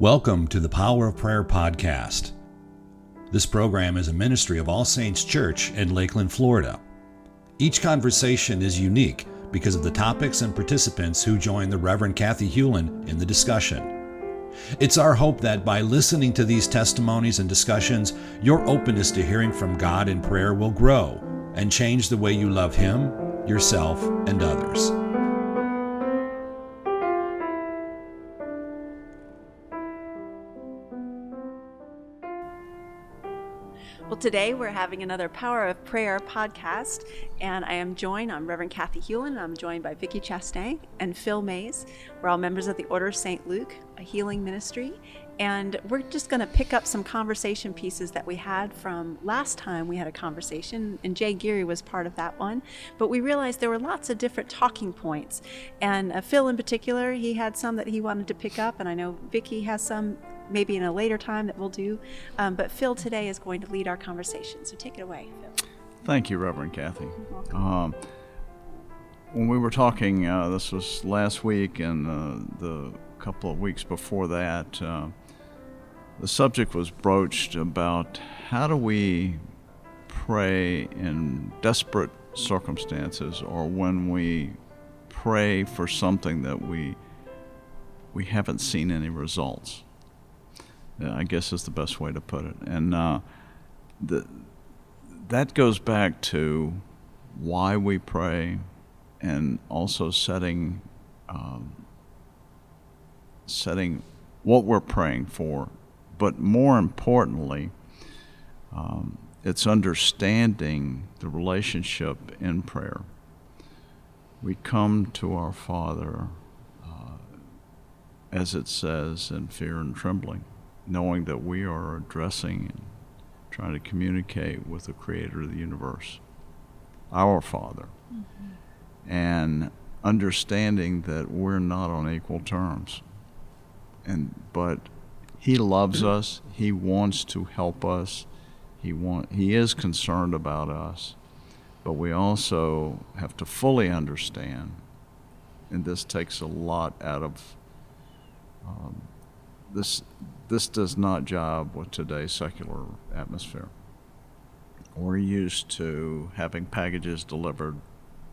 Welcome to the Power of Prayer podcast. This program is a ministry of All Saints Church in Lakeland, Florida. Each conversation is unique because of the topics and participants who join the Reverend Kathy Hewlin in the discussion. It's our hope that by listening to these testimonies and discussions, your openness to hearing from God in prayer will grow and change the way you love Him, yourself, and others. Today we're having another Power of Prayer podcast, and I am joined. I'm Reverend Kathy Hewlin. I'm joined by Vicki Chastain and Phil Mays. We're all members of the Order of St. Luke, a healing ministry, and we're just going to pick up some conversation pieces that we had from last time we had a conversation, and Jay Geary was part of that one. But we realized there were lots of different talking points, and uh, Phil in particular, he had some that he wanted to pick up, and I know Vicki has some maybe in a later time that we'll do. Um, but Phil today is going to lead our conversation. So take it away, Phil. Thank you, Reverend Kathy. Um, when we were talking, uh, this was last week and uh, the couple of weeks before that, uh, the subject was broached about how do we pray in desperate circumstances or when we pray for something that we we haven't seen any results. I guess is the best way to put it. And uh, the, that goes back to why we pray and also setting um, setting what we're praying for. But more importantly, um, it's understanding the relationship in prayer. We come to our Father, uh, as it says, in fear and trembling knowing that we are addressing and trying to communicate with the creator of the universe, our Father, mm-hmm. and understanding that we're not on equal terms. And but he loves us, he wants to help us, he want he is concerned about us. But we also have to fully understand, and this takes a lot out of um, this this does not jive with today's secular atmosphere. We're used to having packages delivered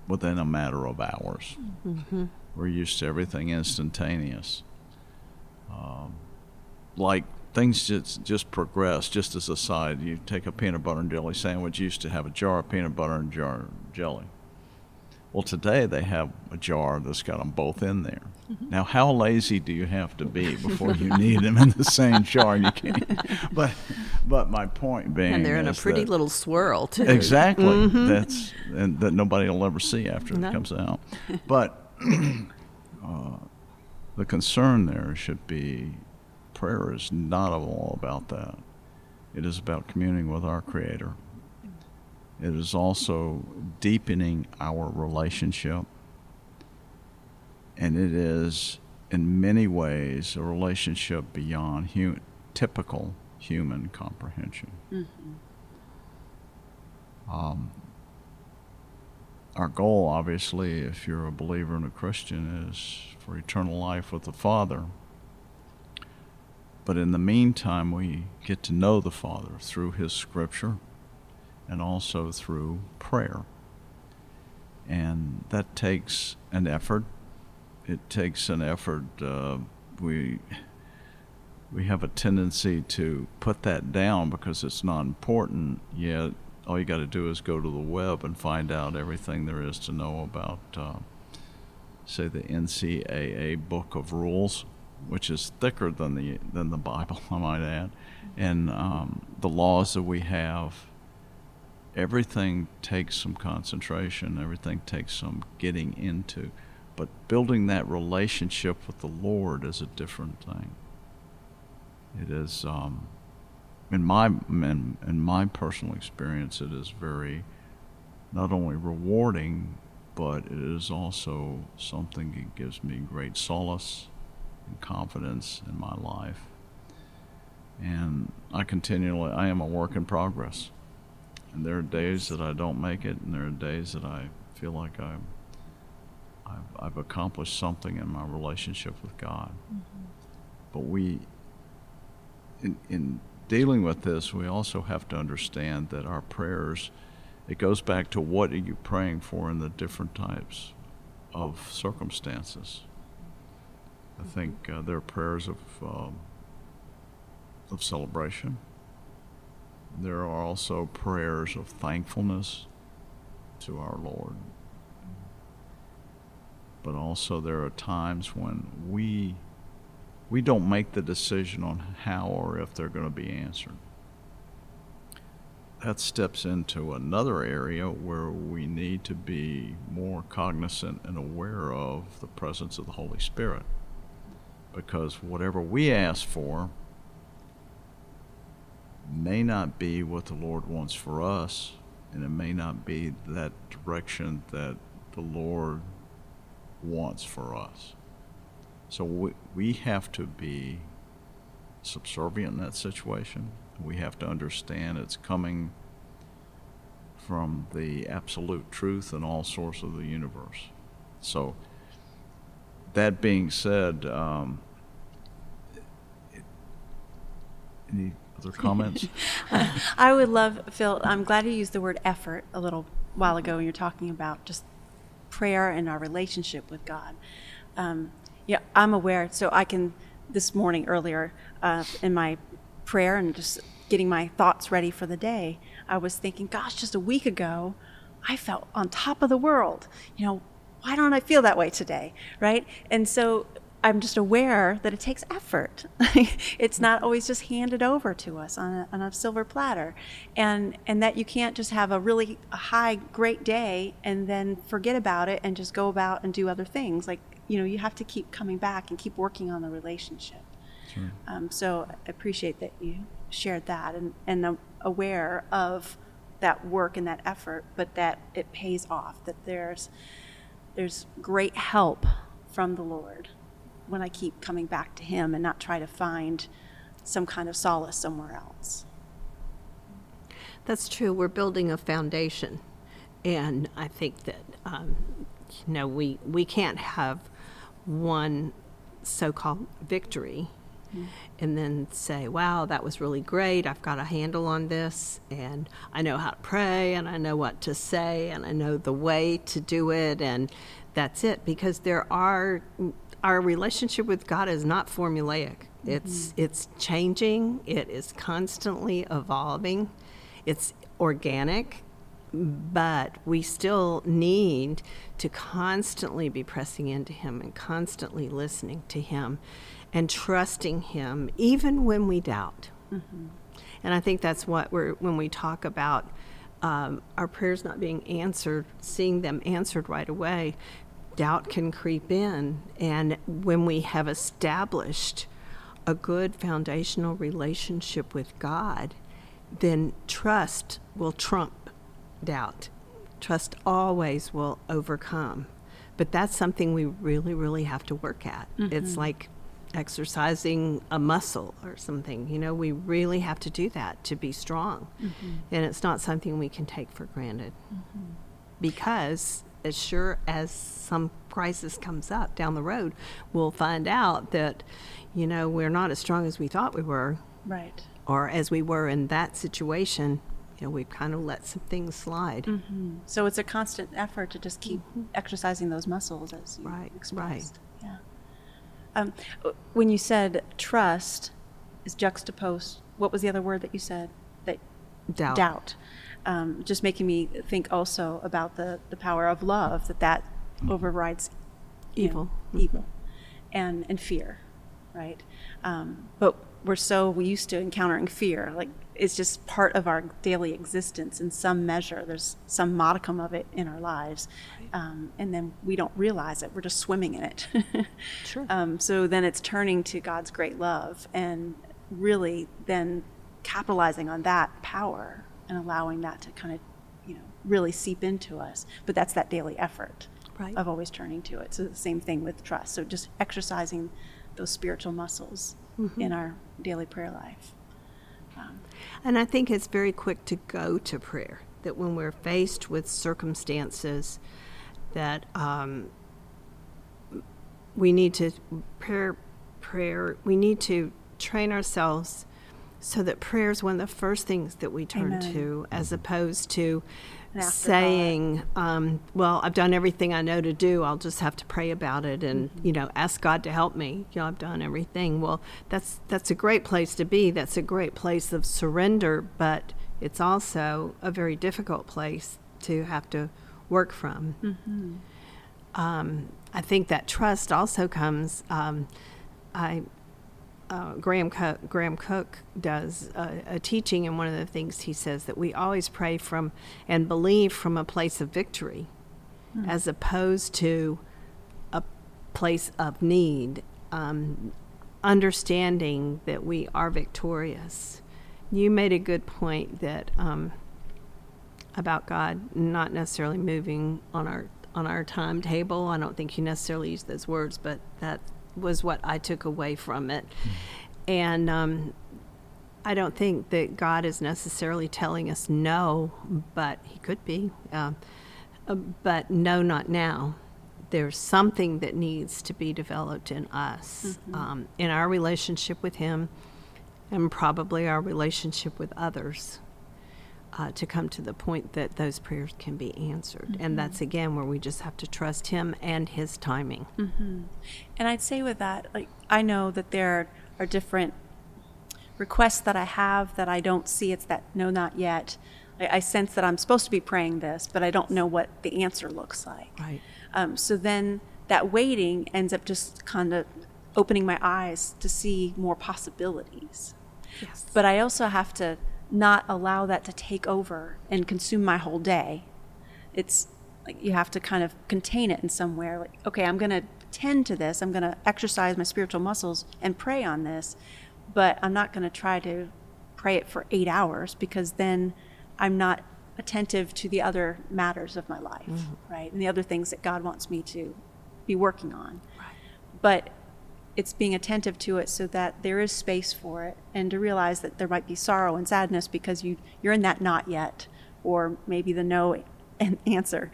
within a matter of hours. Mm-hmm. We're used to everything instantaneous. Um, like things just just progress. Just as a side, you take a peanut butter and jelly sandwich. You used to have a jar of peanut butter and jar of jelly. Well, today they have a jar that's got them both in there. Mm-hmm. Now, how lazy do you have to be before you need them in the same jar? You can't. But, but my point being, and they're in a pretty little swirl too. Exactly. Mm-hmm. That's and that nobody will ever see after no. it comes out. But uh, the concern there should be prayer is not all about that. It is about communing with our Creator it is also deepening our relationship. And it is, in many ways, a relationship beyond hu- typical human comprehension. Mm-hmm. Um, our goal, obviously, if you're a believer and a Christian, is for eternal life with the Father. But in the meantime, we get to know the Father through His Scripture and also through prayer. And that takes an effort. It takes an effort. Uh, we we have a tendency to put that down because it's not important. Yet all you got to do is go to the web and find out everything there is to know about, uh, say, the NCAA Book of Rules, which is thicker than the than the Bible, I might add, and um, the laws that we have everything takes some concentration, everything takes some getting into. But building that relationship with the Lord is a different thing. It is, um, in my in, in my personal experience, it is very not only rewarding, but it is also something that gives me great solace and confidence in my life. And I continually, I am a work in progress. And there are days that I don't make it, and there are days that I feel like I'm, I've, I've accomplished something in my relationship with God. Mm-hmm. But we, in, in dealing with this, we also have to understand that our prayers, it goes back to what are you praying for in the different types of circumstances. I think uh, there are prayers of um, of celebration. There are also prayers of thankfulness to our Lord. But also there are times when we we don't make the decision on how or if they're going to be answered. That steps into another area where we need to be more cognizant and aware of the presence of the Holy Spirit. Because whatever we ask for may not be what the Lord wants for us, and it may not be that direction that the Lord wants for us. So we, we have to be subservient in that situation. We have to understand it's coming from the absolute truth and all source of the universe. So, that being said, um, any other comments? I would love, Phil, I'm glad you used the word effort a little while ago when you're talking about just prayer and our relationship with God. Um, yeah, I'm aware. So I can, this morning earlier, uh, in my prayer and just getting my thoughts ready for the day, I was thinking, gosh, just a week ago, I felt on top of the world. You know, why don't I feel that way today? Right? And so I'm just aware that it takes effort. it's not always just handed over to us on a, on a, silver platter, and and that you can't just have a really high great day and then forget about it and just go about and do other things. Like you know, you have to keep coming back and keep working on the relationship. Sure. Um, so I appreciate that you shared that and and I'm aware of that work and that effort, but that it pays off. That there's there's great help from the Lord when I keep coming back to Him and not try to find some kind of solace somewhere else. That's true. We're building a foundation, and I think that um, you know we we can't have one so-called victory mm-hmm. and then say, "Wow, that was really great. I've got a handle on this, and I know how to pray, and I know what to say, and I know the way to do it, and that's it." Because there are our relationship with God is not formulaic. Mm-hmm. It's it's changing. It is constantly evolving. It's organic, but we still need to constantly be pressing into Him and constantly listening to Him and trusting Him, even when we doubt. Mm-hmm. And I think that's what we're when we talk about. Um, our prayers not being answered, seeing them answered right away, doubt can creep in. And when we have established a good foundational relationship with God, then trust will trump doubt. Trust always will overcome. But that's something we really, really have to work at. Mm-hmm. It's like exercising a muscle or something. You know, we really have to do that to be strong. Mm-hmm. And it's not something we can take for granted. Mm-hmm. Because as sure as some crisis comes up down the road, we'll find out that, you know, we're not as strong as we thought we were. Right. Or as we were in that situation, you know, we've kind of let some things slide. Mm-hmm. So it's a constant effort to just keep mm-hmm. exercising those muscles, as you right, expressed. Right. Yeah. Um, when you said trust is juxtaposed, what was the other word that you said? That doubt. Doubt um, just making me think also about the, the power of love that that overrides evil, know, mm-hmm. evil, and and fear, right? Um, but we're so used to encountering fear, like it's just part of our daily existence in some measure. There's some modicum of it in our lives, um, and then we don't realize it. We're just swimming in it. sure. Um, so then it's turning to God's great love and really then capitalizing on that power and allowing that to kind of, you know, really seep into us. But that's that daily effort right. of always turning to it. So the same thing with trust. So just exercising those spiritual muscles mm-hmm. in our daily prayer life. Um, and I think it's very quick to go to prayer. That when we're faced with circumstances that um, we need to prayer, prayer, we need to train ourselves so that prayer is one of the first things that we turn Amen. to, as opposed to saying, um, "Well, I've done everything I know to do. I'll just have to pray about it and Mm-hmm. you know ask God to help me. You know, I've done everything." Well, that's that's a great place to be. That's a great place of surrender, but it's also a very difficult place to have to work from. Um, I think that trust also comes. Um, I uh, Graham Cooke, Graham Cooke does a, a teaching, and one of the things he says that we always pray from and believe from a place of victory, as opposed to a place of need. Um, understanding that we are victorious. You made a good point that um, about God not necessarily moving on our on our timetable. I don't think you necessarily use those words, but that was what I took away from it. And um, I don't think that God is necessarily telling us no, but He could be. Um, uh, but no, not now. There's something that needs to be developed in us, um, in our relationship with Him, and probably our relationship with others uh, to come to the point that those prayers can be answered. And that's again where we just have to trust Him and His timing. And I'd say with that, like I know that there are different requests that I have that I don't see. It's that no, not yet. I, I sense that I'm supposed to be praying this, but I don't know what the answer looks like. Right. Um, so then that waiting ends up just kind of opening my eyes to see more possibilities. Yes. But I also have to not allow that to take over and consume my whole day. It's like you have to kind of contain it in somewhere. Like, okay, I'm going to tend to this. I'm going to exercise my spiritual muscles and pray on this, but I'm not going to try to pray it for eight hours because then I'm not attentive to the other matters of my life, mm-hmm. right? And the other things that God wants me to be working on. Right. But it's being attentive to it so that there is space for it and to realize that there might be sorrow and sadness because you you're in that not yet or maybe the no and answer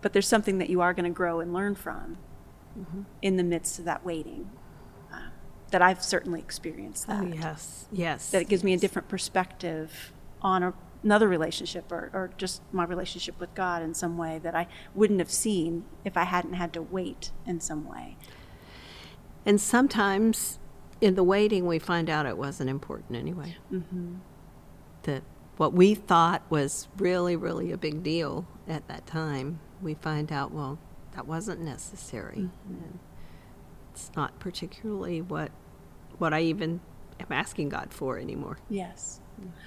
but there's something that you are going to grow and learn from in the midst of that waiting uh, that I've certainly experienced that Oh, yes. Yes. that it gives me a different perspective on a, another relationship or, or just my relationship with God in some way that I wouldn't have seen if I hadn't had to wait in some way. And sometimes in the waiting, we find out it wasn't important anyway. Mm-hmm. That what we thought was really, really a big deal at that time, we find out, well, that wasn't necessary. And it's not particularly what what I even am asking God for anymore. Yes.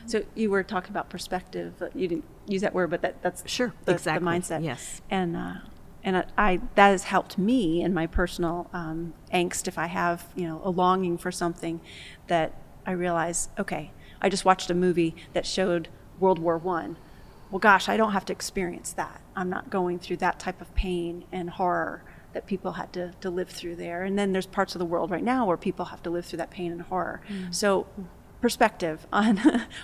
So you were talking about perspective. but You didn't use that word, but that, that's Sure, the, exactly. the mindset. Yes. And uh, and I, that has helped me in my personal um, angst. If I have you know a longing for something, that I realize, okay, I just watched a movie that showed World War One. Well, gosh, I don't have to experience that. I'm not going through that type of pain and horror that people had to, to live through there. And then there's parts of the world right now where people have to live through that pain and horror. So perspective on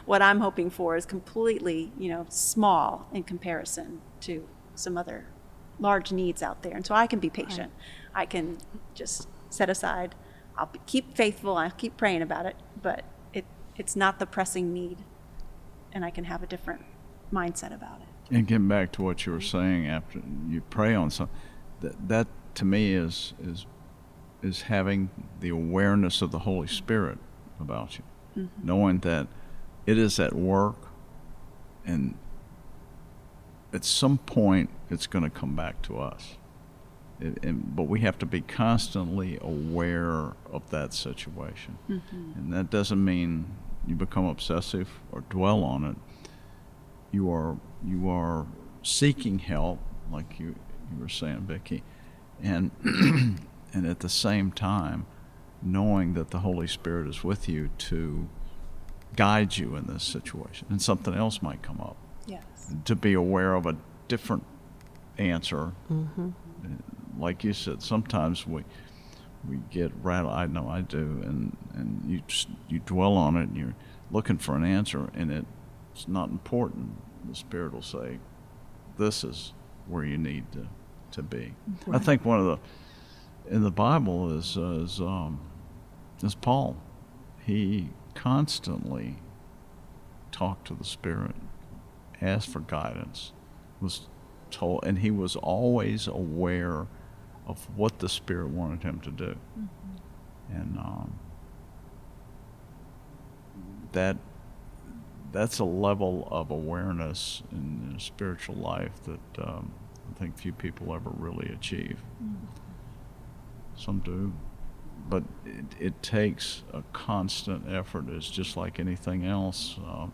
what I'm hoping for is completely, you know, small in comparison to some other large needs out there. And so I can be patient. I can just set aside. I'll be, keep faithful. I'll keep praying about it, but it it's not the pressing need, and I can have a different mindset about it. And getting back to what you were saying after you pray on something, that, that to me is is is having the awareness of the Holy Spirit about you, mm-hmm. knowing that it is at work, and at some point it's going to come back to us. It, and, but we have to be constantly aware of that situation, mm-hmm. and that doesn't mean you become obsessive or dwell on it you are you are seeking help, like you you were saying, Vicki, and and at the same time, knowing that the Holy Spirit is with you to guide you in this situation, and something else might come up. Yes. To be aware of a different answer, like you said, sometimes we we get rattled. I know I do, and and you just, you dwell on it, and you're looking for an answer, and it's not important. The Spirit will say, "This is where you need to to be." I think one of the in the Bible is uh, is um, is Paul. He constantly talked to the Spirit, asked for guidance, was told, and he was always aware of what the Spirit wanted him to do. Mm-hmm. And um, that that's a level of awareness in, spiritual life that um, I think few people ever really achieve. Mm-hmm. Some do, but it, it, takes a constant effort. It's just like anything else. Uh,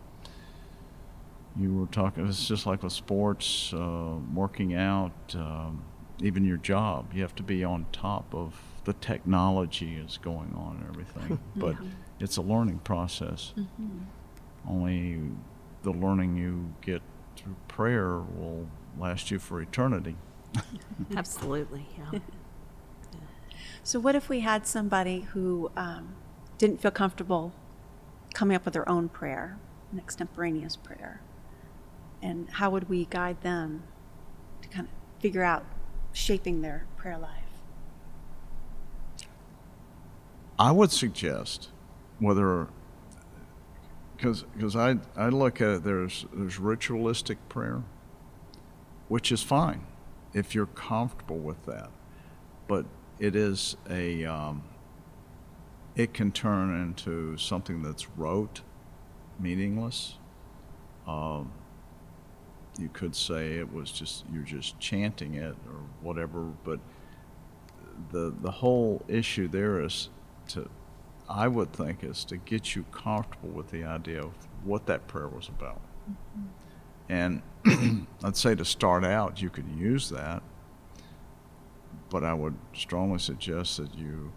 you were talking, it's just like with sports, uh, working out, um, even your job. You have to be on top of the technology is going on and everything. but yeah. it's a learning process. Mm-hmm. Only the learning you get through prayer will last you for eternity. Absolutely, yeah. So, what if we had somebody who um, didn't feel comfortable coming up with their own prayer, an extemporaneous prayer? And how would we guide them to kind of figure out shaping their prayer life? I would suggest whether because because I I look at it there's there's ritualistic prayer, which is fine if you're comfortable with that, but it is a um, it can turn into something that's rote, meaningless. Um, you could say it was just you're just chanting it or whatever, but the the whole issue there is to I would think is to get you comfortable with the idea of what that prayer was about. Mm-hmm. And I'd say to start out, you could use that, but I would strongly suggest that you,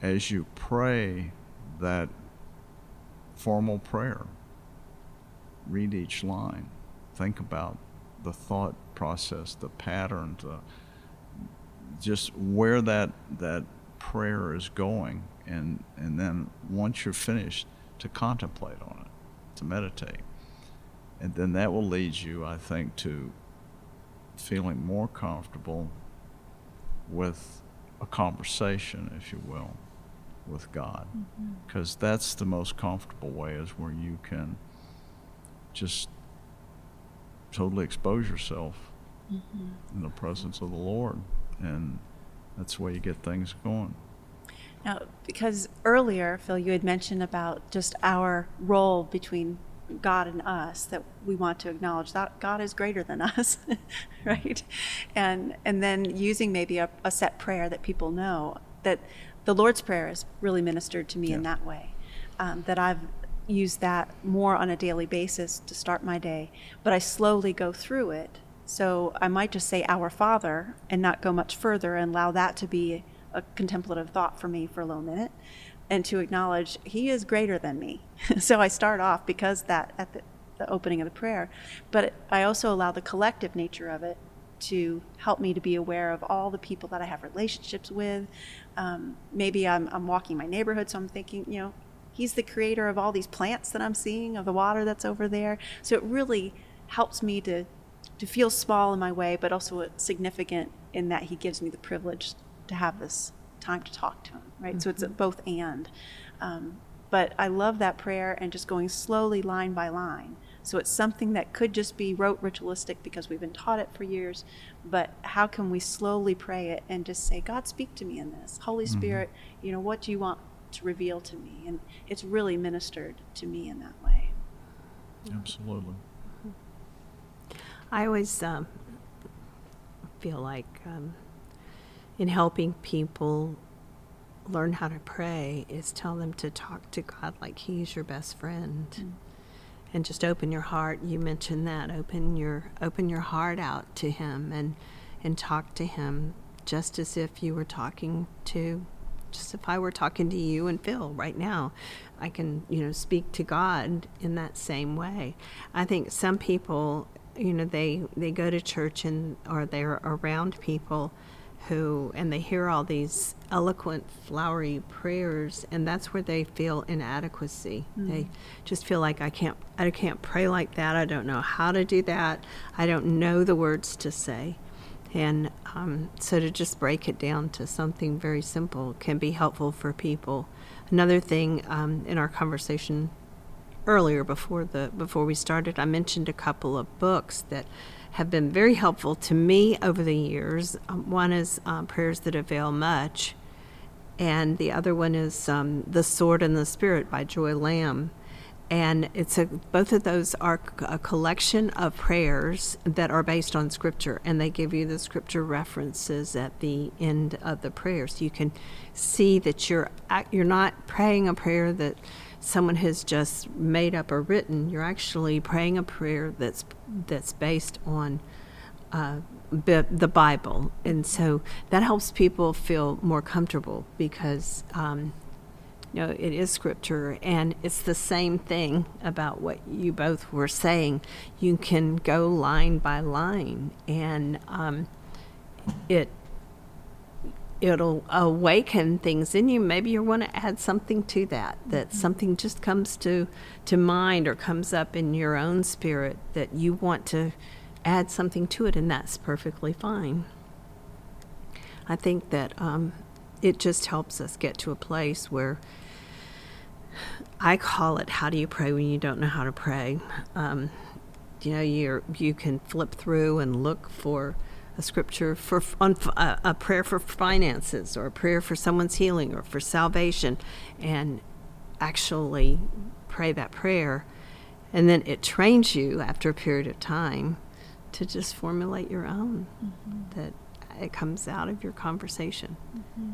as you pray that formal prayer, read each line, think about the thought process, the pattern, the, just where that that prayer is going, and and then once you're finished, to contemplate on it, to meditate, and then that will lead you, I think, to feeling more comfortable with a conversation, if you will, with God, because mm-hmm. that's the most comfortable way is where you can just totally expose yourself mm-hmm. in the presence of the Lord and that's the way you get things going. Now, because earlier, Phil, you had mentioned about just our role between God and us that we want to acknowledge that God is greater than us, right? And and then using maybe a, a, set prayer that people know that the Lord's prayer has really ministered to me yeah. in that way. Um, that I've used that more on a daily basis to start my day, but I slowly go through it so I might just say Our Father and not go much further and allow that to be a contemplative thought for me for a little minute and to acknowledge He is greater than me. so I start off because that at the, the opening of the prayer, but I also allow the collective nature of it to help me to be aware of all the people that I have relationships with. Um, maybe I'm, I'm walking my neighborhood, so I'm thinking, you know, He's the creator of all these plants that I'm seeing, of the water that's over there. So it really helps me to to feel small in my way, but also significant in that he gives me the privilege to have this time to talk to him, right? Mm-hmm. So it's mm-hmm. both and. Um, but I love that prayer and just going slowly line by line. So it's something that could just be rote ritualistic because we've been taught it for years, but how can we slowly pray it and just say, God, speak to me in this. Holy mm-hmm. Spirit, you know, what do you want to reveal to me? And it's really ministered to me in that way. Absolutely. I always um, feel like um, in helping people learn how to pray is tell them to talk to God like He's your best friend, mm. and just open your heart. You mentioned that open your open your heart out to Him and and talk to Him just as if you were talking to just if I were talking to you and Phil right now, I can, you know, speak to God in that same way. I think some people you know they they go to church and or they're around people who and they hear all these eloquent flowery prayers and that's where they feel inadequacy mm. they just feel like i can't i can't pray like that i don't know how to do that i don't know the words to say and um, so to just break it down to something very simple can be helpful for people Another thing um, in our conversation earlier before the before we started, I mentioned a couple of books that have been very helpful to me over the years. Um, one is um, Prayers That Avail Much, and the other one is um, The Sword and the Spirit by Joy Lamb. And it's a, both of those are a collection of prayers that are based on scripture, and they give you the scripture references at the end of the prayer, so you can see that you're you're not praying a prayer that someone has just made up or written. You're actually praying a prayer that's that's based on uh, the Bible, and so that helps people feel more comfortable because um, know it is scripture, and it's the same thing about what you both were saying. You can go line by line, and um, it it'll awaken things in you. Maybe you want to add something to that, that mm-hmm. something just comes to, to mind or comes up in your own spirit that you want to add something to it, and that's perfectly fine. I think that um, it just helps us get to a place where I call it how do you pray when you don't know how to pray. Um, you know, you you can flip through and look for a scripture for on, a, a prayer for finances or a prayer for someone's healing or for salvation, and actually pray that prayer, and then it trains you after a period of time to just formulate your own mm-hmm. that it comes out of your conversation. Mm-hmm.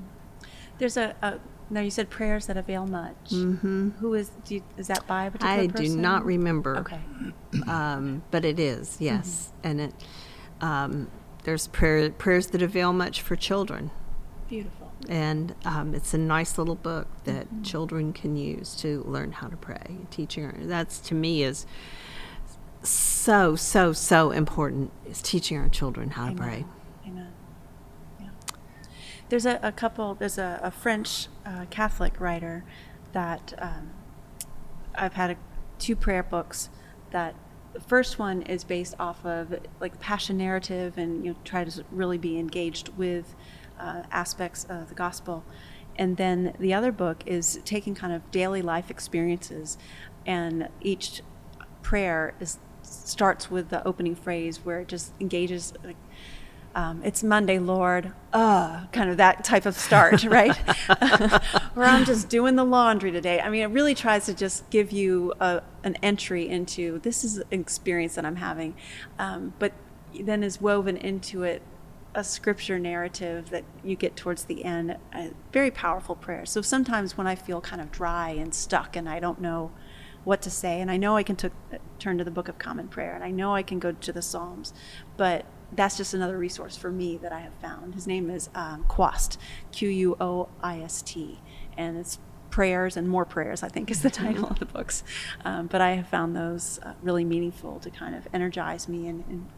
There's a, a now you said prayers that avail much. Mm-hmm. Who is you, is that by a particular I person? do not remember. Okay, um, but it is yes, mm-hmm. and it um, there's prayer, prayers that avail much for children. Beautiful. And um, it's a nice little book that mm-hmm. children can use to learn how to pray. Teaching that's to me is so so so important. Is teaching our children how Amen. to pray. There's a, a couple, there's a, a French uh, Catholic writer that um, I've had a, two prayer books that the first one is based off of like passion narrative and you know try to really be engaged with uh, aspects of the gospel. And then the other book is taking kind of daily life experiences and each prayer is starts with the opening phrase where it just engages like um, it's Monday, Lord, uh, kind of that type of start, right? Where I'm just doing the laundry today. I mean, it really tries to just give you a, an entry into this is an experience that I'm having, um, but then is woven into it a scripture narrative that you get towards the end. A very powerful prayer. So sometimes when I feel kind of dry and stuck and I don't know what to say, and I know I can t- turn to the Book of Common Prayer, and I know I can go to the Psalms, but that's just another resource for me that I have found. His name is um, Quoist, Q U O I S T, and it's prayers and more prayers. I think is the title of the books. Um, but I have found those uh, really meaningful to kind of energize me and, and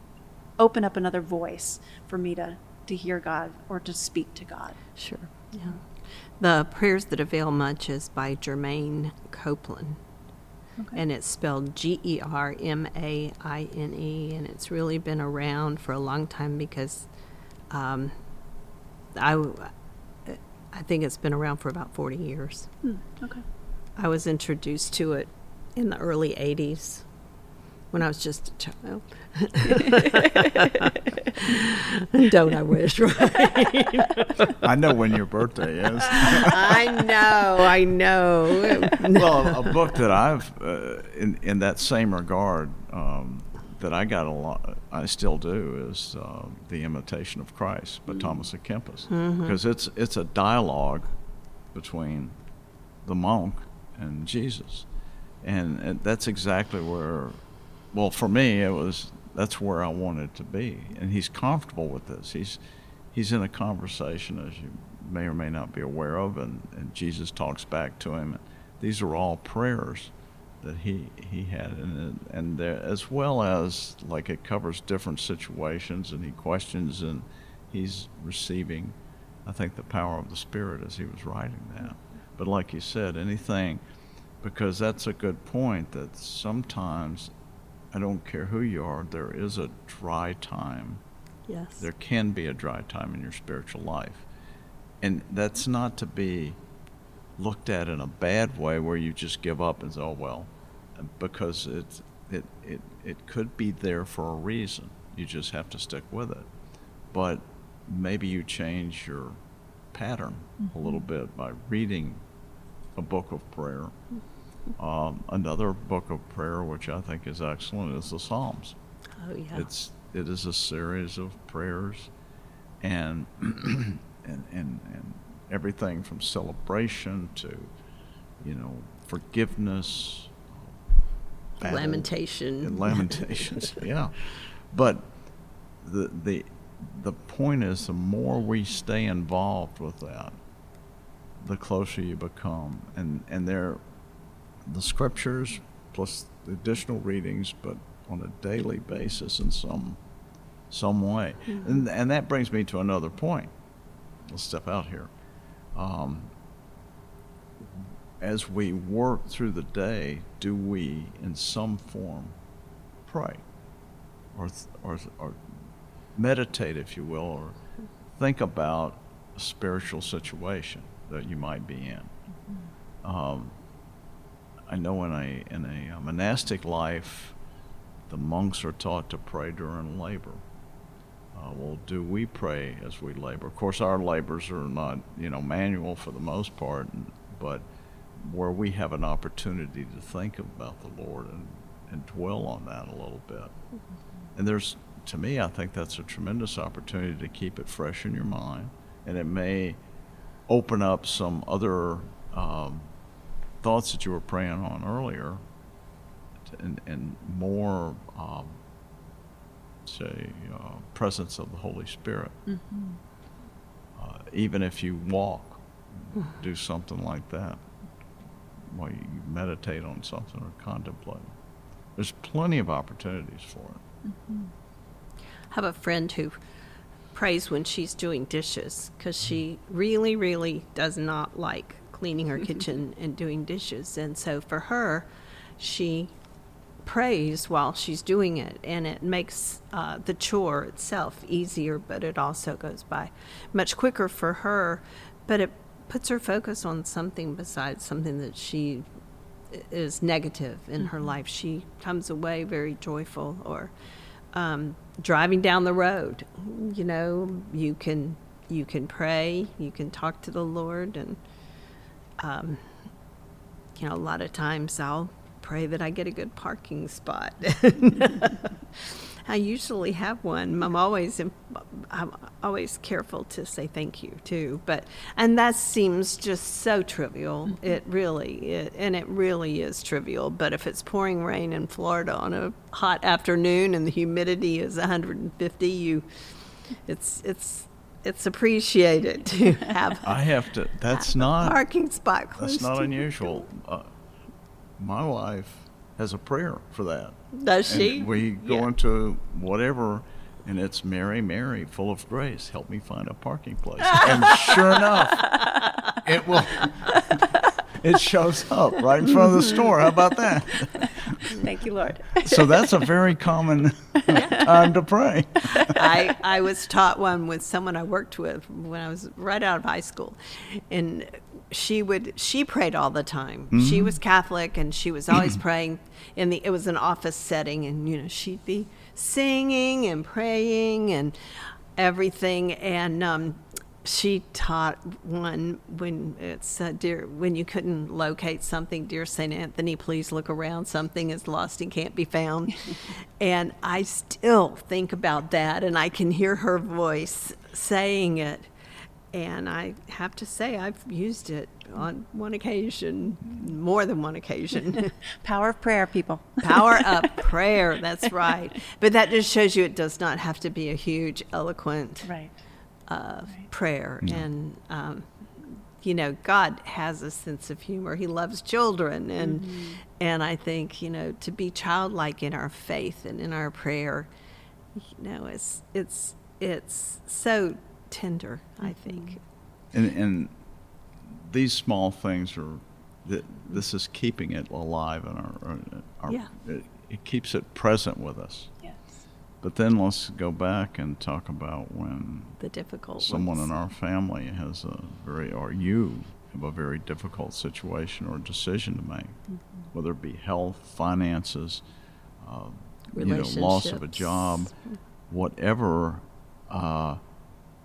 open up another voice for me to to hear God or to speak to God. Sure. Yeah. The prayers that avail much is by Germaine Copeland. Okay. And it's spelled G E R M A I N E, and it's really been around for a long time because um, I, I think it's been around for about 40 years. Hmm. Okay. I was introduced to it in the early 80s when I was just a child. Don't I wish, right? I know when your birthday is. I know, I know. well, a book that I've, uh, in, in that same regard, um, that I got a lot, I still do, is uh, The Imitation of Christ by mm-hmm. Thomas à Kempis. Because mm-hmm. it's, it's a dialogue between the monk and Jesus. And, and that's exactly where well, for me, it was that's where I wanted to be, and he's comfortable with this. He's he's in a conversation, as you may or may not be aware of, and, and Jesus talks back to him. These are all prayers that he he had, and and there, as well as like it covers different situations, and he questions, and he's receiving, I think, the power of the Spirit as he was writing that. But like you said, anything, because that's a good point that sometimes I don't care who you are, there is a dry time. Yes. There can be a dry time in your spiritual life. And that's not to be looked at in a bad way where you just give up and say, oh, well, because it's, it, it, it could be there for a reason. You just have to stick with it. But maybe you change your pattern a little mm-hmm. bit by reading a book of prayer. Mm-hmm. Um, another book of prayer, which I think is excellent, is the Psalms. Oh, yeah. It's it is a series of prayers, and and, and and everything from celebration to, you know, forgiveness, battle, Lamentation. and lamentations. yeah, but the the the point is, the more we stay involved with that, the closer you become, and and there, the scriptures plus the additional readings, but on a daily basis in some some way, and and that brings me to another point. Let's step out here. Um, as we work through the day, do we, in some form, pray, or th- or or meditate, if you will, or think about a spiritual situation that you might be in? Um, I know in a in a monastic life, the monks are taught to pray during labor. Uh, well, do we pray as we labor? Of course, our labors are not, you know, manual for the most part, but where we have an opportunity to think about the Lord and, and dwell on that a little bit. And there's, to me, I think that's a tremendous opportunity to keep it fresh in your mind, and it may open up some other um, thoughts that you were praying on earlier, and, and more, um, say, uh, presence of the Holy Spirit. Uh, even if you walk, do something like that while you meditate on something or contemplate. There's plenty of opportunities for it. I have a friend who prays when she's doing dishes because she really, really does not like cleaning her kitchen and doing dishes. And so for her, she prays while she's doing it, and it makes uh, the chore itself easier, but it also goes by much quicker for her. But it puts her focus on something besides something that she is negative in her life. She comes away very joyful or um, driving down the road. You know, you can you can pray, you can talk to the Lord, and um, you know, a lot of times I'll pray that I get a good parking spot. I usually have one. I'm always I'm always careful to say thank you too. But and that seems just so trivial. It really it, and it really is trivial. But if it's pouring rain in Florida on a hot afternoon and the humidity is 150, you it's it's it's appreciated to have I have to. That's a not. parking spot close That's not to unusual. Uh, my wife has a prayer for that. Does And she? we go Yeah. into whatever, and it's Mary, Mary, full of grace. Help me find a parking place. and sure enough, it will. it shows up right in front of the store. How about that? Thank you, Lord. So that's a very common time to pray. I, I was taught one with someone I worked with when I was right out of high school. And she would she prayed all the time. She was Catholic and she was always praying in the it was an office setting and you know she'd be singing and praying and everything and um she taught one when it's uh, dear when you couldn't locate something dear saint anthony please look around. Something is lost and can't be found. And i still think about that and i can hear her voice saying it. And i have to say i've used it on one occasion more than one occasion. Power of prayer, people. power up prayer that's right. But that just shows you it does not have to be a huge eloquent Right. Uh, prayer. And, um, you know, God has a sense of humor. He loves children. And, and I think, you know, to be childlike in our faith and in our prayer, you know, it's, it's, it's so tender, I think. And, and these small things are, th- this is keeping it alive in our, our Yeah. it, it keeps it present with us. But then let's go back and talk about when The difficult someone ones. in our family has a very, or you have a very difficult situation or decision to make, whether it be health, finances, uh, you know, loss of a job, whatever. Uh,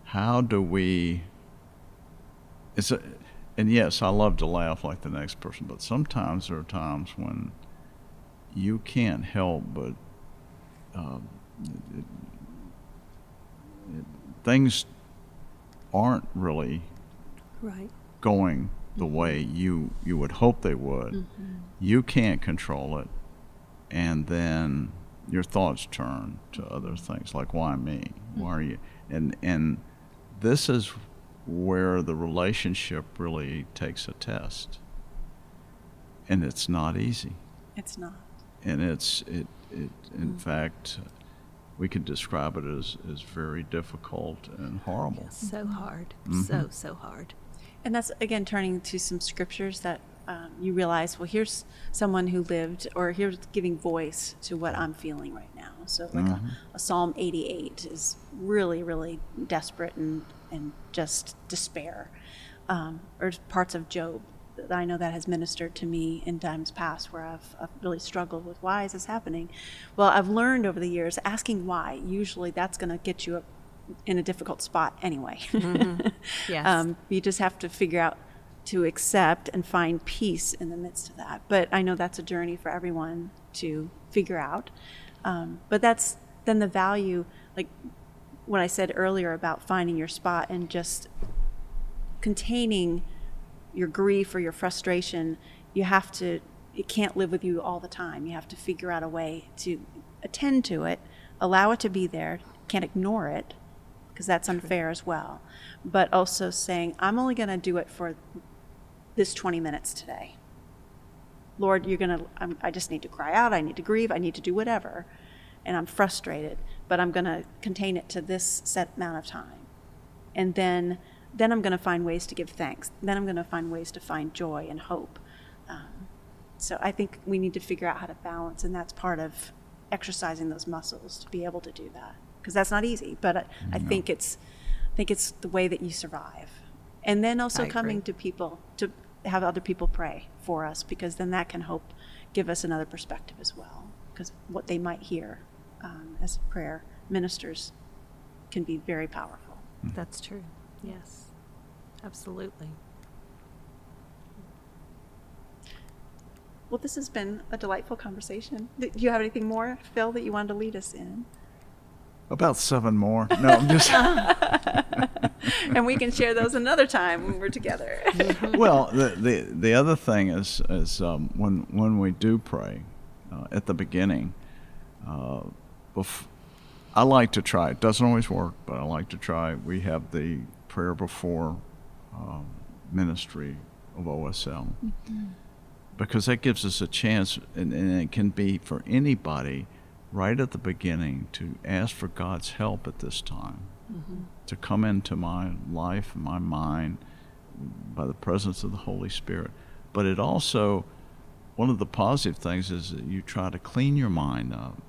how do we? It's a, and yes, I love to laugh like the next person, but sometimes there are times when you can't help but um, it- it- things aren't really Right. going the mm-hmm. way you you would hope they would. Mm-hmm. You can't control it, and then your thoughts turn to other things like why me? Why are mm-hmm. you? And and this is where the relationship really takes a test, and it's not easy It's not. and it's it, it in mm. fact we could describe it as, as very difficult and horrible So hard. Mm-hmm. So, so hard. And that's again turning to some scriptures that um, you realize, well, here's someone who lived, or here's giving voice to what I'm feeling right now. So, like a, a Psalm 88 is really, really desperate and, and just despair. Um, or parts of Job I know that has ministered to me in times past where I've, I've really struggled with why is this happening? Well, I've learned over the years asking why, usually that's going to get you up in a difficult spot anyway. Yes. Um, you just have to figure out to accept and find peace in the midst of that. But I know that's a journey for everyone to figure out. Um, but that's then the value, like what I said earlier about finding your spot and just containing your grief or your frustration. You have to, it can't live with you all the time. You have to figure out a way to attend to it, allow it to be there, can't ignore it because that's unfair as well. But also saying, I'm only going to do it for this 20 minutes today. Lord, you're going to, I just need to cry out. I need to grieve. I need to do whatever. And I'm frustrated, but I'm going to contain it to this set amount of time. And then, then I'm going to find ways to give thanks. Then I'm going to find ways to find joy and hope. Um, so I think we need to figure out how to balance, and that's part of exercising those muscles to be able to do that. Because that's not easy, but I, I think it's, I think it's the way that you survive. And then also I agree. coming to people to have other people pray for us, because then that can hope give us another perspective as well. Because what they might hear um, as prayer ministers can be very powerful. That's true. Yes. Absolutely. Well, this has been a delightful conversation. Do you have anything more, Phil, that you wanted to lead us in? about seven more no i'm just and we can share those another time when we're together. well the, the the other thing is is um, when when we do pray uh, at the beginning uh, bef- i like to try it doesn't always work but i like to try we have the prayer before um, ministry of osl because that gives us a chance and, and it can be for anybody right at the beginning to ask for god's help at this time. To come into my life and my mind by the presence of the Holy Spirit. But it also, one of the positive things is that you try to clean your mind up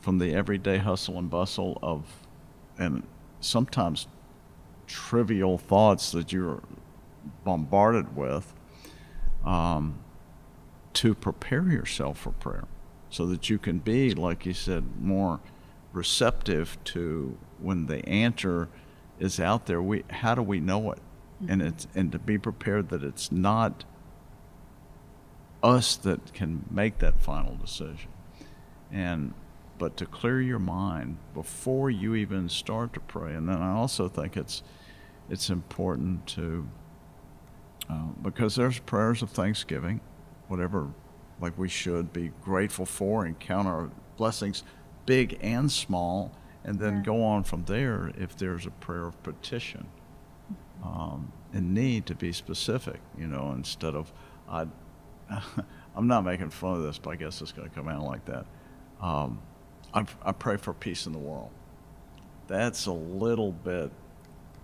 from the everyday hustle and bustle of, and sometimes trivial thoughts that you're bombarded with, um, to prepare yourself for prayer so that you can be, like you said, more receptive to when the answer is out there. We, how do we know it? And it's and to be prepared that it's not us that can make that final decision. And but to clear your mind before you even start to pray. And then I also think it's it's important to uh, because there's prayers of thanksgiving, whatever, like we should be grateful for and count our blessings, big and small, and then Yeah. go on from there if there's a prayer of petition um, and need to be specific, you know, instead of, I, I'm not making fun of this, but I guess it's going to come out like that. Um, I, I pray for peace in the world. That's a little bit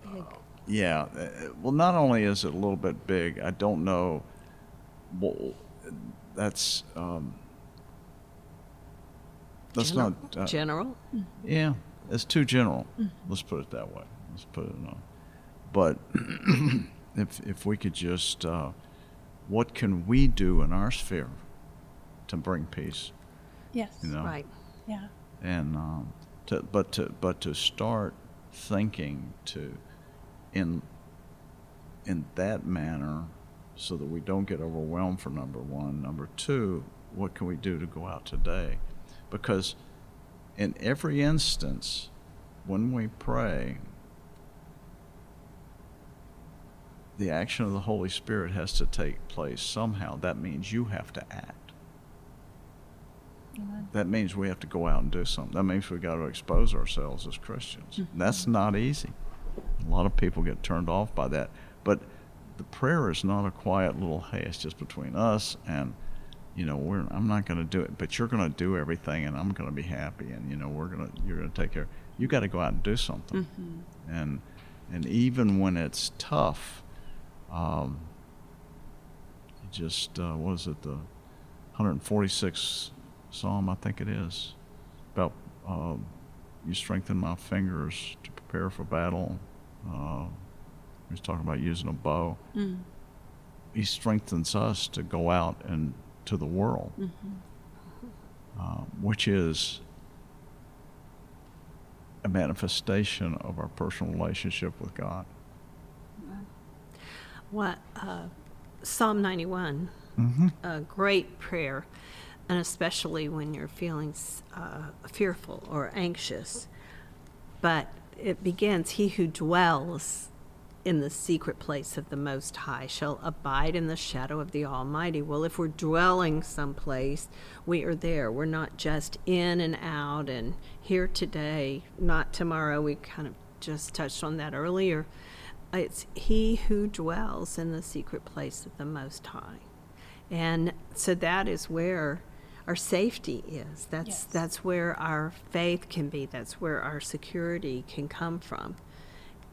Big. Yeah. uh, Well, not only is it a little bit big, I don't know. Well, that's um, that's General. not. Uh, General. yeah, it's too general. Let's put it that way. Let's put it on. But if if we could just, uh, what can we do in our sphere to bring peace? Yes. You know, Right. Yeah. and um, to but to but to start thinking to in in that manner so that we don't get overwhelmed for number one number two what can we do to go out today because in every instance when we pray the action of the holy spirit has to take place somehow that means you have to act that means we have to go out and do something. That means we've got to expose ourselves as Christians. Mm-hmm. That's not easy. A lot of people get turned off by that. But the prayer is not a quiet little hey, it's just between us and you know, we're I'm not going to do it, but you're going to do everything and I'm going to be happy and you know, we're going to you're going to take care. You got to go out and do something. And and even when it's tough, um, just uh, what is it the 146 Psalm, I think it is, about um, you strengthen my fingers to prepare for battle. Uh, he's talking about using a bow. Mm. He strengthens us to go out and to the world, Mm-hmm. uh, which is a manifestation of our personal relationship with God. What uh, Psalm 91, Mm-hmm. a great prayer, and especially when you're feeling uh, fearful or anxious. But it begins, "He who dwells in the secret place of the Most High shall abide in the shadow of the Almighty." Well, if we're dwelling someplace, we are there. We're not just in and out and here today, not tomorrow. We kind of just touched on that earlier. It's he who dwells in the secret place of the Most High. And so that is where our safety is. That's Yes. that's where our faith can be. That's where our security can come from.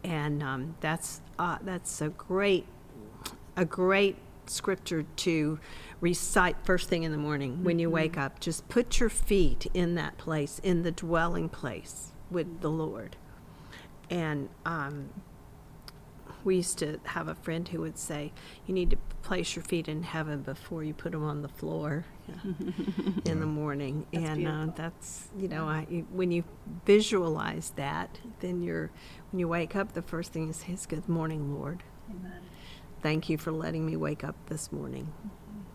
And um, that's uh, that's a great a great scripture to recite first thing in the morning when you wake up. Just put your feet in that place, in the dwelling place with the Lord. And um, we used to have a friend who would say, "You need to place your feet in heaven before you put them on the floor in the morning." That's and uh, that's you know, I, you- when you visualize that, then you're when you wake up, the first thing you say is, "Good morning, Lord. Amen. Thank you for letting me wake up this morning,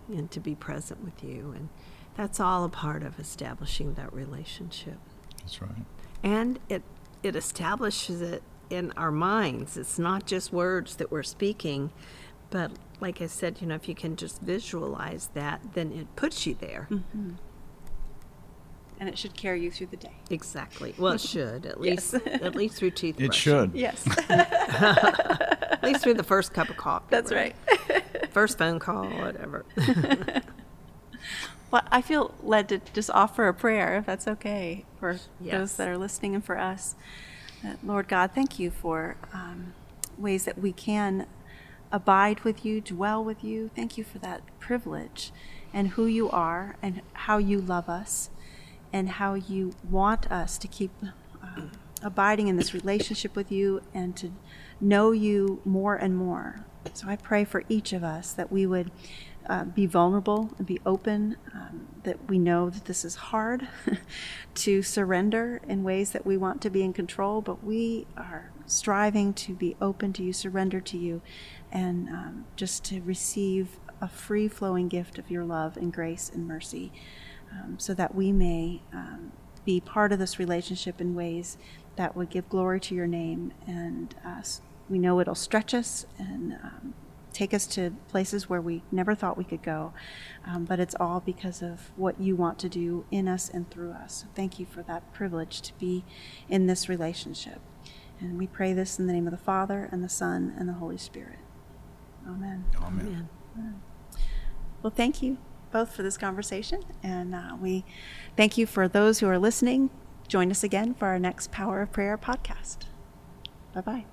and to be present with you." And that's all a part of establishing that relationship That's right. and it it establishes it in our minds. It's not just words that we're speaking, but like I said, you know, if you can just visualize that, then it puts you there. And it should carry you through the day. Exactly. Well, it should at least at least through teeth. It should. Yes, At least through the first cup of coffee. that's right. First phone call, whatever. Well, I feel led to just offer a prayer, if that's okay, for those that are listening and for us. Lord God, thank you for um, ways that we can abide with you, dwell with you. Thank you for that privilege and who you are and how you love us and how you want us to keep um, abiding in this relationship with you and to know you more and more. So I pray for each of us that we would uh, be vulnerable and be open, um, that we know that this is hard to surrender in ways that we want to be in control, but we are striving to be open to you, surrender to you, and um, just to receive a free flowing gift of your love and grace and mercy um, so that we may um, be part of this relationship in ways that would give glory to your name. And uh, we know it'll stretch us and um, take us to places where we never thought we could go. Um, but it's all because of what you want to do in us and through us. So thank you for that privilege to be in this relationship. And we pray this in the name of the Father, and the Son, and the Holy Spirit. Amen. Amen. Man. Well, thank you both for this conversation. And uh, we thank you for those who are listening. Join us again for our next Power of Prayer podcast. Bye bye.